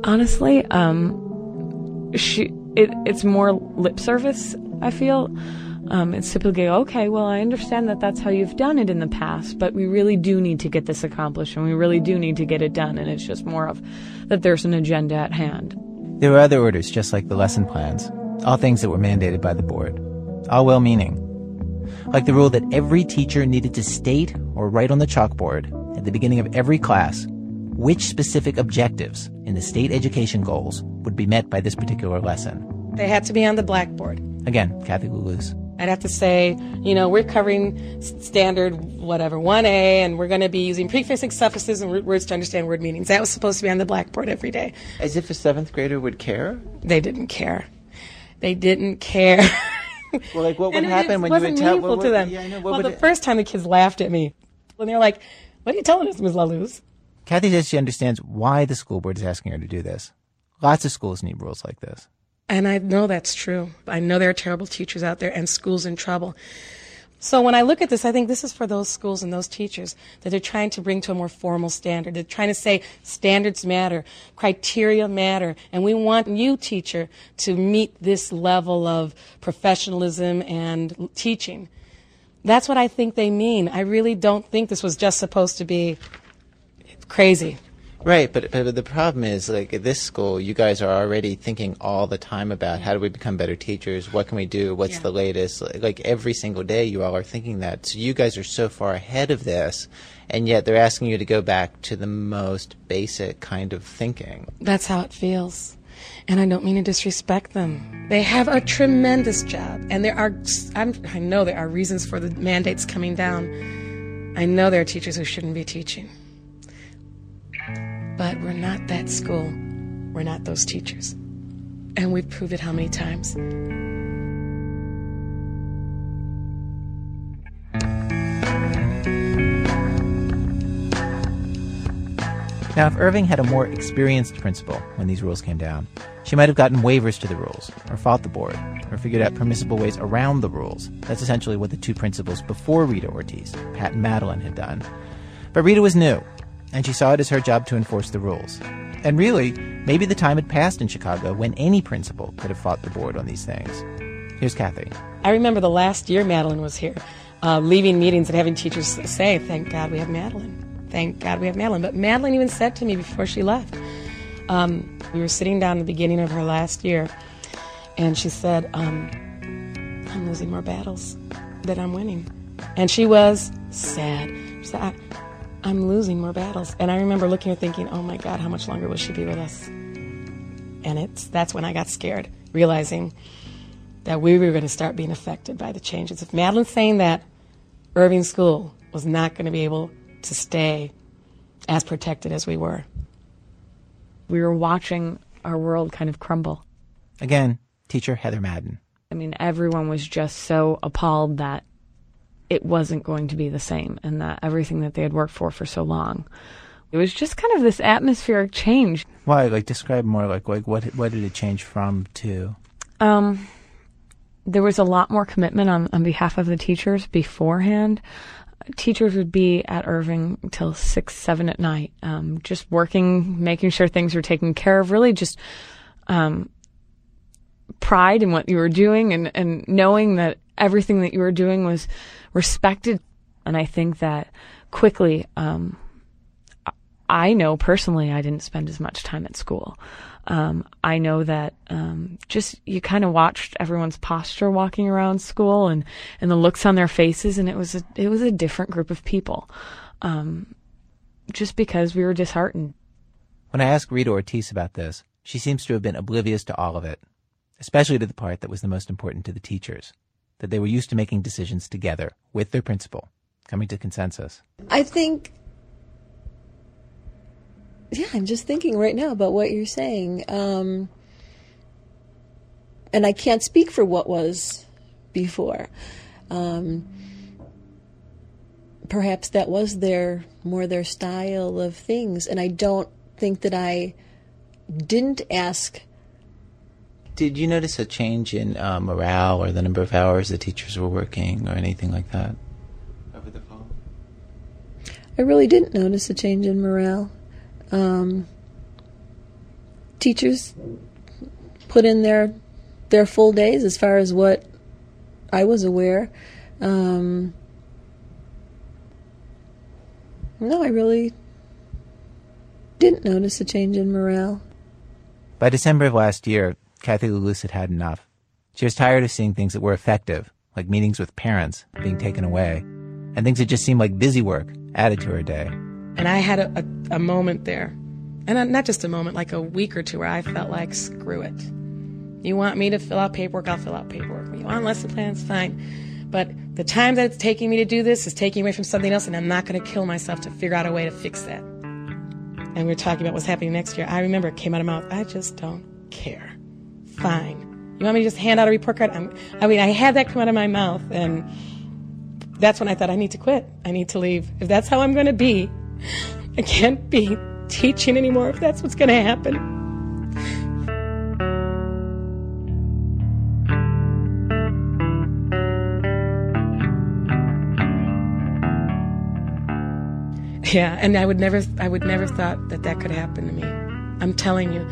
Honestly, um, she, it, it's more lip service, I feel. Um, it's typically, okay, well, I understand that that's how you've done it in the past, but we really do need to get this accomplished and we really do need to get it done. And it's just more of that there's an agenda at hand. There were other orders, just like the lesson plans, all things that were mandated by the board, all well meaning. Like the rule that every teacher needed to state or write on the chalkboard at the beginning of every class which specific objectives in the state education goals would be met by this particular lesson. They had to be on the blackboard. Again, Kathy LaLuz. I'd have to say, you know, we're covering standard whatever 1A, and we're going to be using prefixing suffixes and root words to understand word meanings. That was supposed to be on the blackboard every day. As if a seventh grader would care? They didn't care. They didn't care. well, like what would and happen when you would tell? meaningful What, to them. Yeah, I know. What well, the it, first time the kids laughed at me, when they were like, "What are you telling us, Ms. LaLuz?" Kathy says she understands why the school board is asking her to do this. Lots of schools need rules like this. And I know that's true. I know there are terrible teachers out there and schools in trouble. So when I look at this, I think this is for those schools and those teachers that are trying to bring to a more formal standard. They're trying to say standards matter, criteria matter, and we want you, teacher, to meet this level of professionalism and teaching. That's what I think they mean. I really don't think this was just supposed to be crazy. Right, but, but the problem is, like at this school, you guys are already thinking all the time about how do we become better teachers? What can we do? What's Yeah. the latest? Like, every single day, you all are thinking that. So you guys are so far ahead of this, and yet they're asking you to go back to the most basic kind of thinking. That's how it feels. And I don't mean to disrespect them. They have a tremendous job. And there are, I'm, I know there are reasons for the mandates coming down. I know there are teachers who shouldn't be teaching. But we're not that school. We're not those teachers. And we've proved it how many times? Now, if Irving had a more experienced principal when these rules came down, she might have gotten waivers to the rules, or fought the board, or figured out permissible ways around the rules. That's essentially what the two principals before Rita Ortiz, Pat and Madeline, had done. But Rita was new, and she saw it as her job to enforce the rules. And really, maybe the time had passed in Chicago when any principal could have fought the board on these things. Here's Kathy. I remember the last year Madeline was here, uh, leaving meetings and having teachers say, Thank God we have Madeline. Thank God we have Madeline. But Madeline even said to me before she left, um, we were sitting down at the beginning of her last year, and she said, um, I'm losing more battles than I'm winning. And she was sad. She said, I'm losing more battles. And I remember looking at her thinking, oh my God, how much longer will she be with us? And it's that's when I got scared, realizing that we were going to start being affected by the changes. If Madeline's saying that Irving School was not going to be able to stay as protected as we were. We were watching our world kind of crumble. Again, teacher Heather Madden. I mean, everyone was just so appalled that it wasn't going to be the same and that everything that they had worked for for so long. It was just kind of this atmospheric change. Why? Like describe more. Like like what what did it change from to? Um, there was a lot more commitment on on behalf of the teachers beforehand. Teachers would be at Irving till six, seven at night, um, just working, making sure things were taken care of. Really, just um, pride in what you were doing and and knowing that everything that you were doing was respected. And I think that quickly, um, I know personally I didn't spend as much time at school. Um, I know that um, just you kind of watched everyone's posture walking around school and, and the looks on their faces, and it was a, it was a different group of people, um, just because we were disheartened. When I asked Rita Ortiz about this, she seems to have been oblivious to all of it, especially to the part that was the most important to the teachers that they were used to making decisions together with their principal, coming to consensus. I think, yeah, I'm just thinking right now about what you're saying. Um, and I can't speak for what was before. Um, perhaps that was their more their style of things, and I don't think that I didn't ask did you notice a change in uh, morale or the number of hours the teachers were working or anything like that over the fall? I really didn't notice a change in morale. Um, teachers put in their their full days as far as what I was aware. Um, no, I really didn't notice a change in morale. By December of last year, Kathy LaLuz had had enough. She was tired of seeing things that were effective, like meetings with parents, being taken away, and things that just seemed like busy work added to her day. And I had a, a, a moment there, and not just a moment, like a week or two where I felt like, screw it. You want me to fill out paperwork, I'll fill out paperwork. You want lesson plans, fine. But the time that it's taking me to do this is taking away from something else, and I'm not going to kill myself to figure out a way to fix that. And we are talking about what's happening next year. I remember it came out of my mouth, I just don't care fine. You want me to just hand out a report card? I'm, I mean, I had that come out of my mouth, and that's when I thought I need to quit. I need to leave. If that's how I'm going to be, I can't be teaching anymore if that's what's going to happen. Yeah, and I would never, I would never thought that that could happen to me. I'm telling you.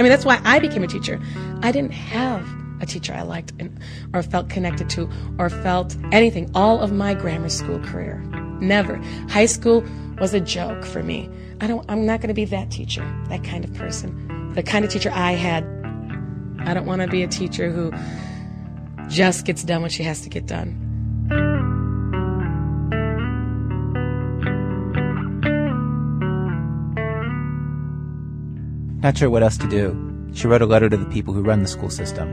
I mean, that's why I became a teacher. I didn't have a teacher I liked and, or felt connected to or felt anything all of my grammar school career. Never. High school was a joke for me. I don't I'm not going to be that teacher, that kind of person. The kind of teacher I had. I don't want to be a teacher who just gets done what she has to get done. Not sure what else to do. She wrote a letter to the people who run the school system.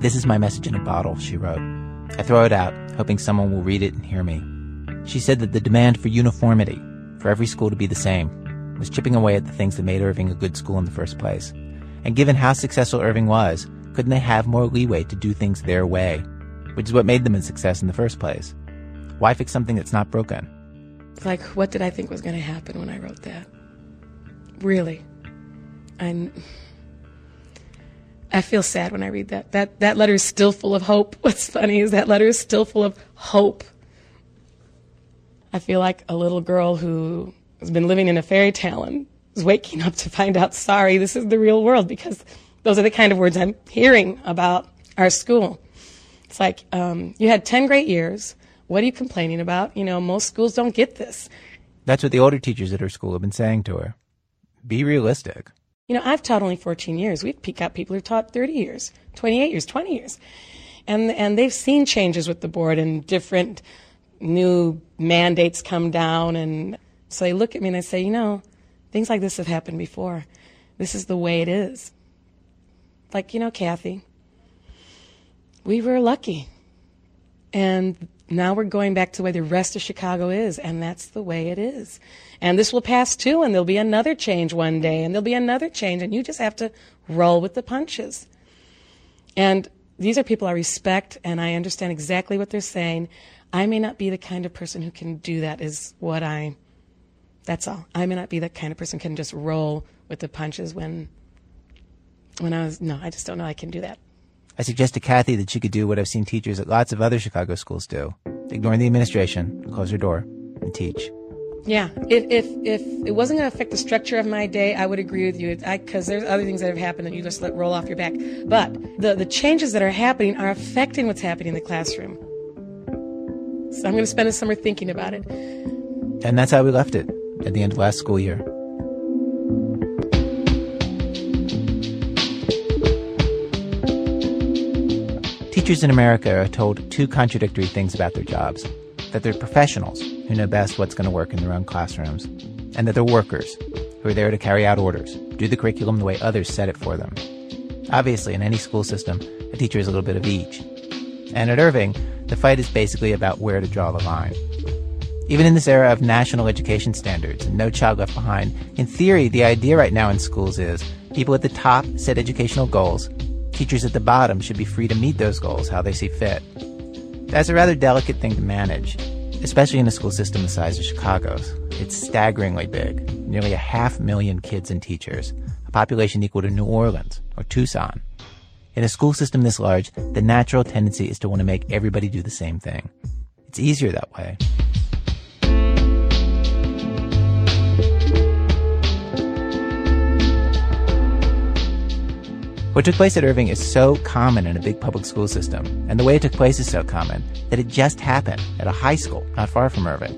This is my message in a bottle, she wrote. I throw it out, hoping someone will read it and hear me. She said that the demand for uniformity, for every school to be the same, was chipping away at the things that made Irving a good school in the first place. And given how successful Irving was, couldn't they have more leeway to do things their way, which is what made them a success in the first place? Why fix something that's not broken? Like, what did I think was going to happen when I wrote that? really. I'm. I feel sad when I read that. That that letter is still full of hope. What's funny is that letter is still full of hope. I feel like a little girl who has been living in a fairy tale and is waking up to find out, sorry, this is the real world because those are the kind of words I'm hearing about our school. It's like, um, you had 10 great years. What are you complaining about? You know, most schools don't get this. That's what the older teachers at her school have been saying to her. Be realistic. You know, I've taught only 14 years. We've got people who've taught 30 years, 28 years, 20 years. And, and they've seen changes with the board and different new mandates come down. And so they look at me and they say, you know, things like this have happened before. This is the way it is. Like, you know, Kathy, we were lucky. And now we're going back to the way the rest of Chicago is, and that's the way it is. And this will pass too, and there'll be another change one day, and there'll be another change, and you just have to roll with the punches. And these are people I respect, and I understand exactly what they're saying. I may not be the kind of person who can do that, is what I, that's all. I may not be the kind of person who can just roll with the punches when, when I was, no, I just don't know I can do that. I suggest to Kathy that she could do what I've seen teachers at lots of other Chicago schools do ignoring the administration, close her door, and teach. Yeah, if if if it wasn't going to affect the structure of my day, I would agree with you. Because there's other things that have happened that you just let roll off your back. But the the changes that are happening are affecting what's happening in the classroom. So I'm going to spend the summer thinking about it. And that's how we left it at the end of last school year. Teachers in America are told two contradictory things about their jobs that they're professionals who know best what's going to work in their own classrooms, and that they're workers who are there to carry out orders, do the curriculum the way others set it for them. Obviously, in any school system, a teacher is a little bit of each. And at Irving, the fight is basically about where to draw the line. Even in this era of national education standards and no child left behind, in theory, the idea right now in schools is people at the top set educational goals teachers at the bottom should be free to meet those goals how they see fit. That's a rather delicate thing to manage, especially in a school system the size of Chicago's. It's staggeringly big nearly a half million kids and teachers, a population equal to New Orleans or Tucson. In a school system this large, the natural tendency is to want to make everybody do the same thing. It's easier that way. What took place at Irving is so common in a big public school system, and the way it took place is so common that it just happened at a high school not far from Irving.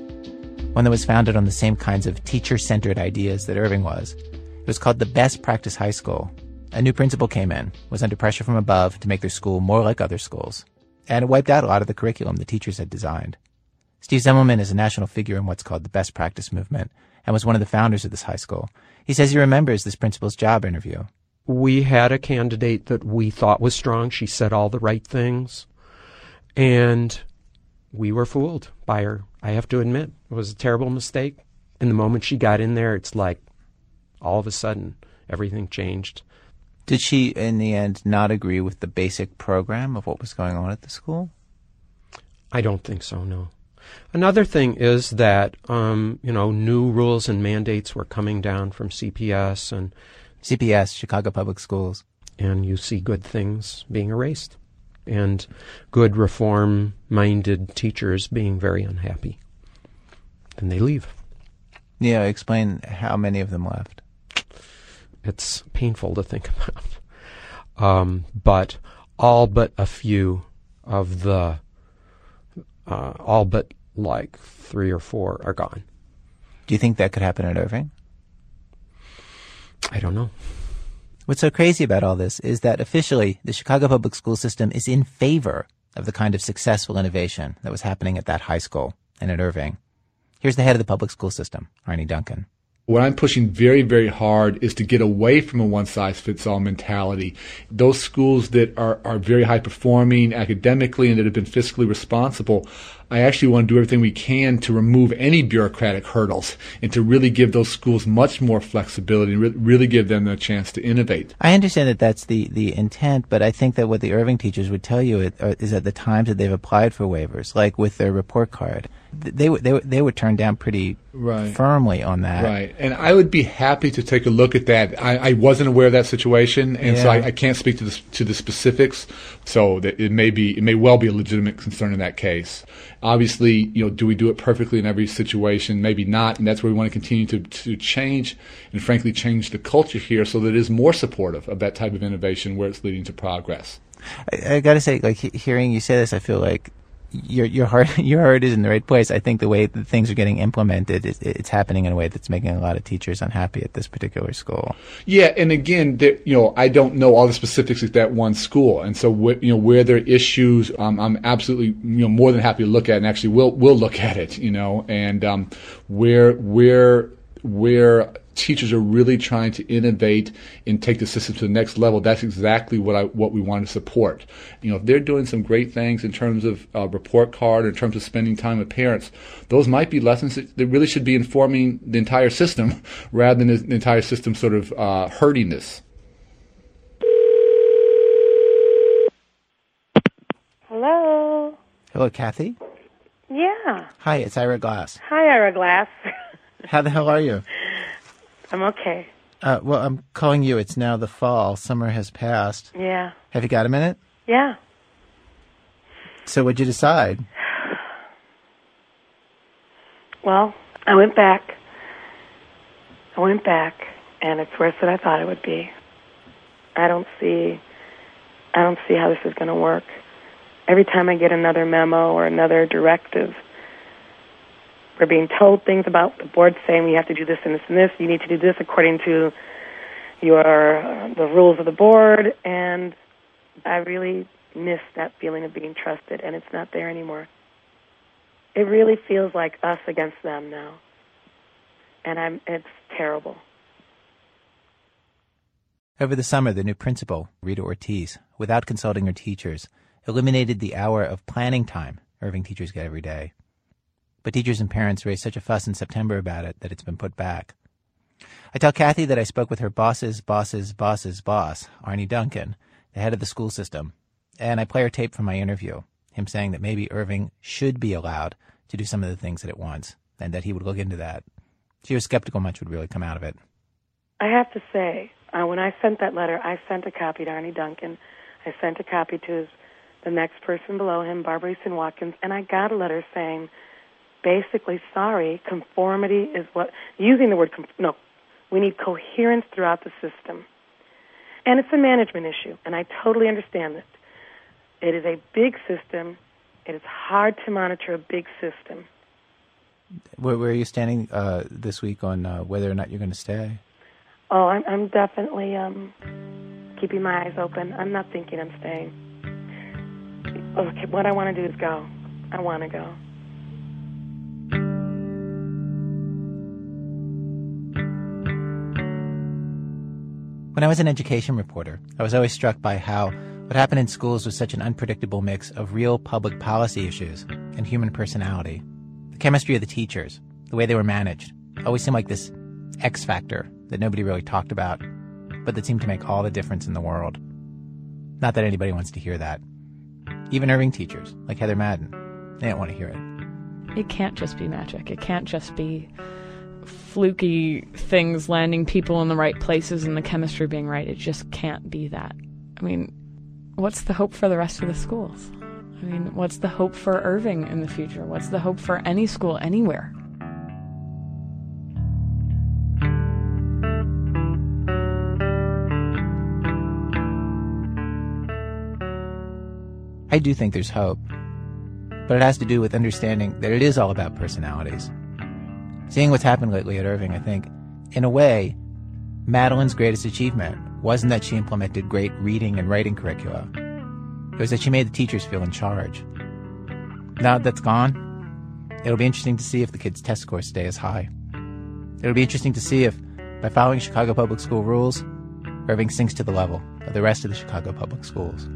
One that was founded on the same kinds of teacher centered ideas that Irving was. It was called the Best Practice High School. A new principal came in, was under pressure from above to make their school more like other schools, and it wiped out a lot of the curriculum the teachers had designed. Steve Zemelman is a national figure in what's called the Best Practice movement and was one of the founders of this high school. He says he remembers this principal's job interview we had a candidate that we thought was strong. She said all the right things. And we were fooled by her. I have to admit, it was a terrible mistake. And the moment she got in there, it's like all of a sudden everything changed. Did she, in the end, not agree with the basic program of what was going on at the school? I don't think so, no. Another thing is that, um, you know, new rules and mandates were coming down from CPS and CPS, Chicago Public Schools. And you see good things being erased and good reform minded teachers being very unhappy. And they leave. Yeah, explain how many of them left. It's painful to think about. Um, but all but a few of the, uh, all but like three or four are gone. Do you think that could happen at Irving? I don't know. What's so crazy about all this is that officially the Chicago public school system is in favor of the kind of successful innovation that was happening at that high school and at Irving. Here's the head of the public school system, Arne Duncan. What I'm pushing very, very hard is to get away from a one size fits all mentality. Those schools that are, are very high performing academically and that have been fiscally responsible, I actually want to do everything we can to remove any bureaucratic hurdles and to really give those schools much more flexibility and re- really give them the chance to innovate. I understand that that's the, the intent, but I think that what the Irving teachers would tell you it, uh, is at the times that they've applied for waivers, like with their report card, they would they, they would turn down pretty Right. firmly on that. Right. And I would be happy to take a look at that. I, I wasn't aware of that situation, and so I, I can't speak to the, to the specifics. So that it may be, it may well be a legitimate concern in that case. Obviously, you know, do we do it perfectly in every situation? Maybe not, and that's where we want to continue to, to change and frankly change the culture here so that it is more supportive of that type of innovation where it's leading to progress. I, I got to say, like he- hearing you say this, I feel like your your heart your heart is in the right place. I think the way that things are getting implemented, it, it's happening in a way that's making a lot of teachers unhappy at this particular school. Yeah, and again, there, you know, I don't know all the specifics at that one school, and so wh- you know where there are issues, um, I'm absolutely you know more than happy to look at, and actually we'll we'll look at it, you know, and um, where where where teachers are really trying to innovate and take the system to the next level. That's exactly what I what we want to support. You know, if they're doing some great things in terms of uh, report card, in terms of spending time with parents, those might be lessons that, that really should be informing the entire system rather than the, the entire system sort of uh, hurting this. Hello. Hello, Kathy. Yeah. Hi, it's Ira Glass. Hi, Ira Glass. How the hell are you? I'm okay. Uh, well, I'm calling you. It's now the fall. Summer has passed. Yeah. Have you got a minute? Yeah. So, what'd you decide? Well, I went back. I went back, and it's worse than I thought it would be. I don't see. I don't see how this is going to work. Every time I get another memo or another directive, we're being told things about the board saying we have to do this and this and this. You need to do this according to your uh, the rules of the board, and I really miss that feeling of being trusted, and it's not there anymore. It really feels like us against them now, and I'm. It's terrible. Over the summer, the new principal, Rita Ortiz, without consulting her teachers, eliminated the hour of planning time Irving teachers get every day. But teachers and parents raised such a fuss in September about it that it's been put back. I tell Kathy that I spoke with her boss's boss's boss's boss, Arne Duncan, the head of the school system, and I play her tape from my interview, him saying that maybe Irving should be allowed to do some of the things that it wants, and that he would look into that. She was skeptical much would really come out of it. I have to say, uh, when I sent that letter, I sent a copy to Arnie Duncan. I sent a copy to his, the next person below him, Barbara Eason Watkins, and I got a letter saying, basically, sorry, conformity is what, using the word, no, we need coherence throughout the system. And it's a management issue, and I totally understand that. It is a big system. It is hard to monitor a big system. Where, where are you standing uh, this week on uh, whether or not you're going to stay? Oh, I'm, I'm definitely um, keeping my eyes open. I'm not thinking I'm staying. Okay, what I want to do is go. I want to go. When I was an education reporter, I was always struck by how what happened in schools was such an unpredictable mix of real public policy issues and human personality. The chemistry of the teachers, the way they were managed, always seemed like this X factor that nobody really talked about, but that seemed to make all the difference in the world. Not that anybody wants to hear that. Even Irving teachers, like Heather Madden, they don't want to hear it. It can't just be magic. It can't just be fluky things landing people in the right places and the chemistry being right. It just can't be that. I mean, what's the hope for the rest of the schools? I mean, what's the hope for Irving in the future? What's the hope for any school anywhere? I do think there's hope, but it has to do with understanding that it is all about personalities. Seeing what's happened lately at Irving, I think, in a way, Madeline's greatest achievement wasn't that she implemented great reading and writing curricula. It was that she made the teachers feel in charge. Now that that's gone, it'll be interesting to see if the kids' test scores stay as high. It'll be interesting to see if, by following Chicago public school rules, Irving sinks to the level of the rest of the Chicago public schools.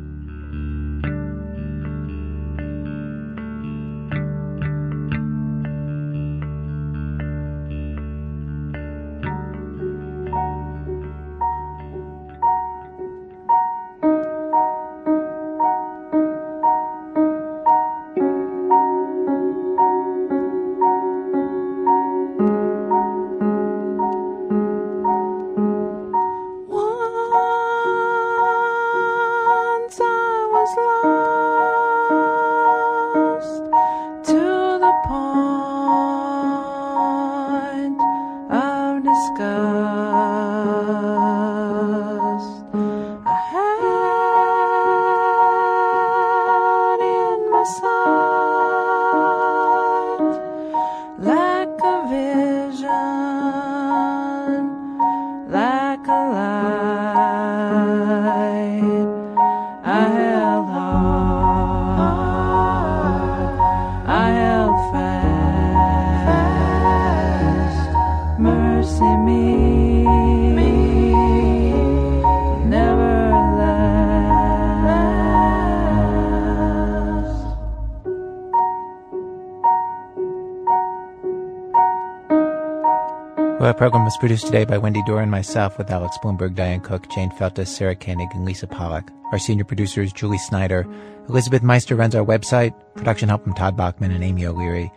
Well, our program was produced today by Wendy Dorr and myself with Alex Blumberg, Diane Cook, Jane Feltus, Sarah Koenig, and Lisa Pollak. Our senior producer is Julie Snyder. Elizabeth Meister runs our website. Production help from Todd Bachman and Amy O'Leary.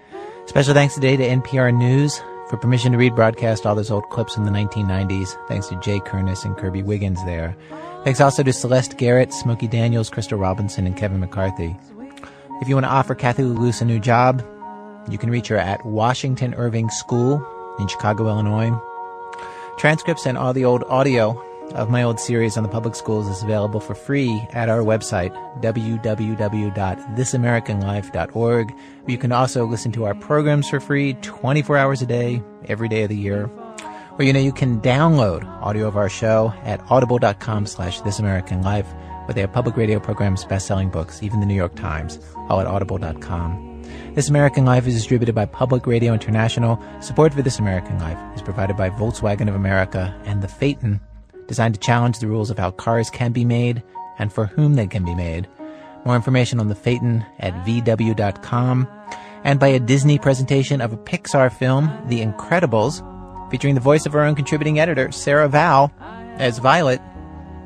Special thanks today to NPR News for permission to read broadcast all those old clips from the 1990s. Thanks to Jay Kernis and Kirby Wiggins there. Thanks also to Celeste Garrett, Smokey Daniels, Crystal Robinson, and Kevin McCarthy. If you want to offer Kathy LaLuz a new job, you can reach her at Washington Irving School in Chicago, Illinois. Transcripts and all the old audio of my old series on the public schools is available for free at our website, www.thisamericanlife.org. You can also listen to our programs for free 24 hours a day, every day of the year. Or, you know, you can download audio of our show at audible.com slash thisamericanlife, where they have public radio programs, best-selling books, even the New York Times, all at audible.com. This American Life is distributed by Public Radio International. Support for This American Life is provided by Volkswagen of America and the Phaeton, designed to challenge the rules of how cars can be made and for whom they can be made. More information on the Phaeton at VW.com and by a Disney presentation of a Pixar film, The Incredibles, featuring the voice of our own contributing editor, Sarah Vowell, as Violet.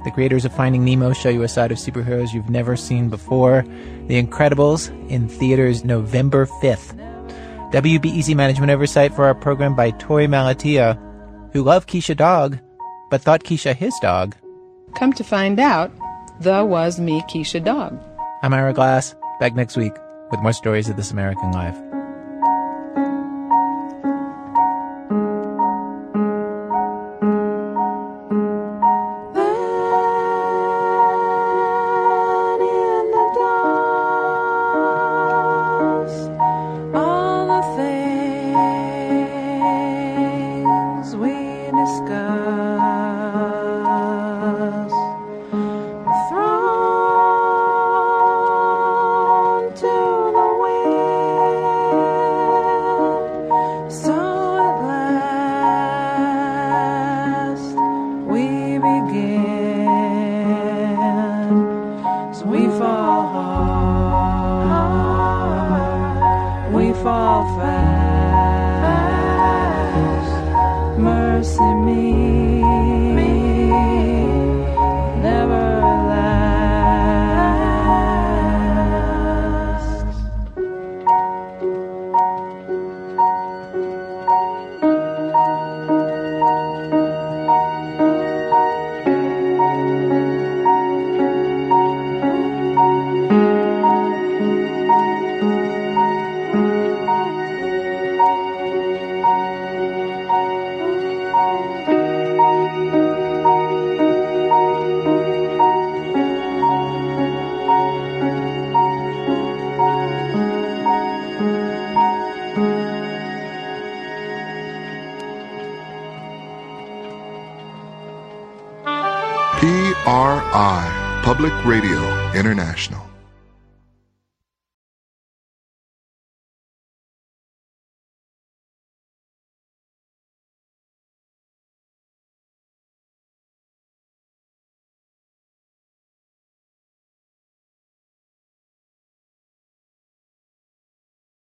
The creators of Finding Nemo show you a side of superheroes you've never seen before. The Incredibles in theaters November 5th. WBEZ management oversight for our program by Torey Malatia, who loved Keisha Dog, but thought Keisha his dog. Come to find out, the was me Keisha Dog. I'm Ira Glass, back next week with more stories of this American life. Radio International.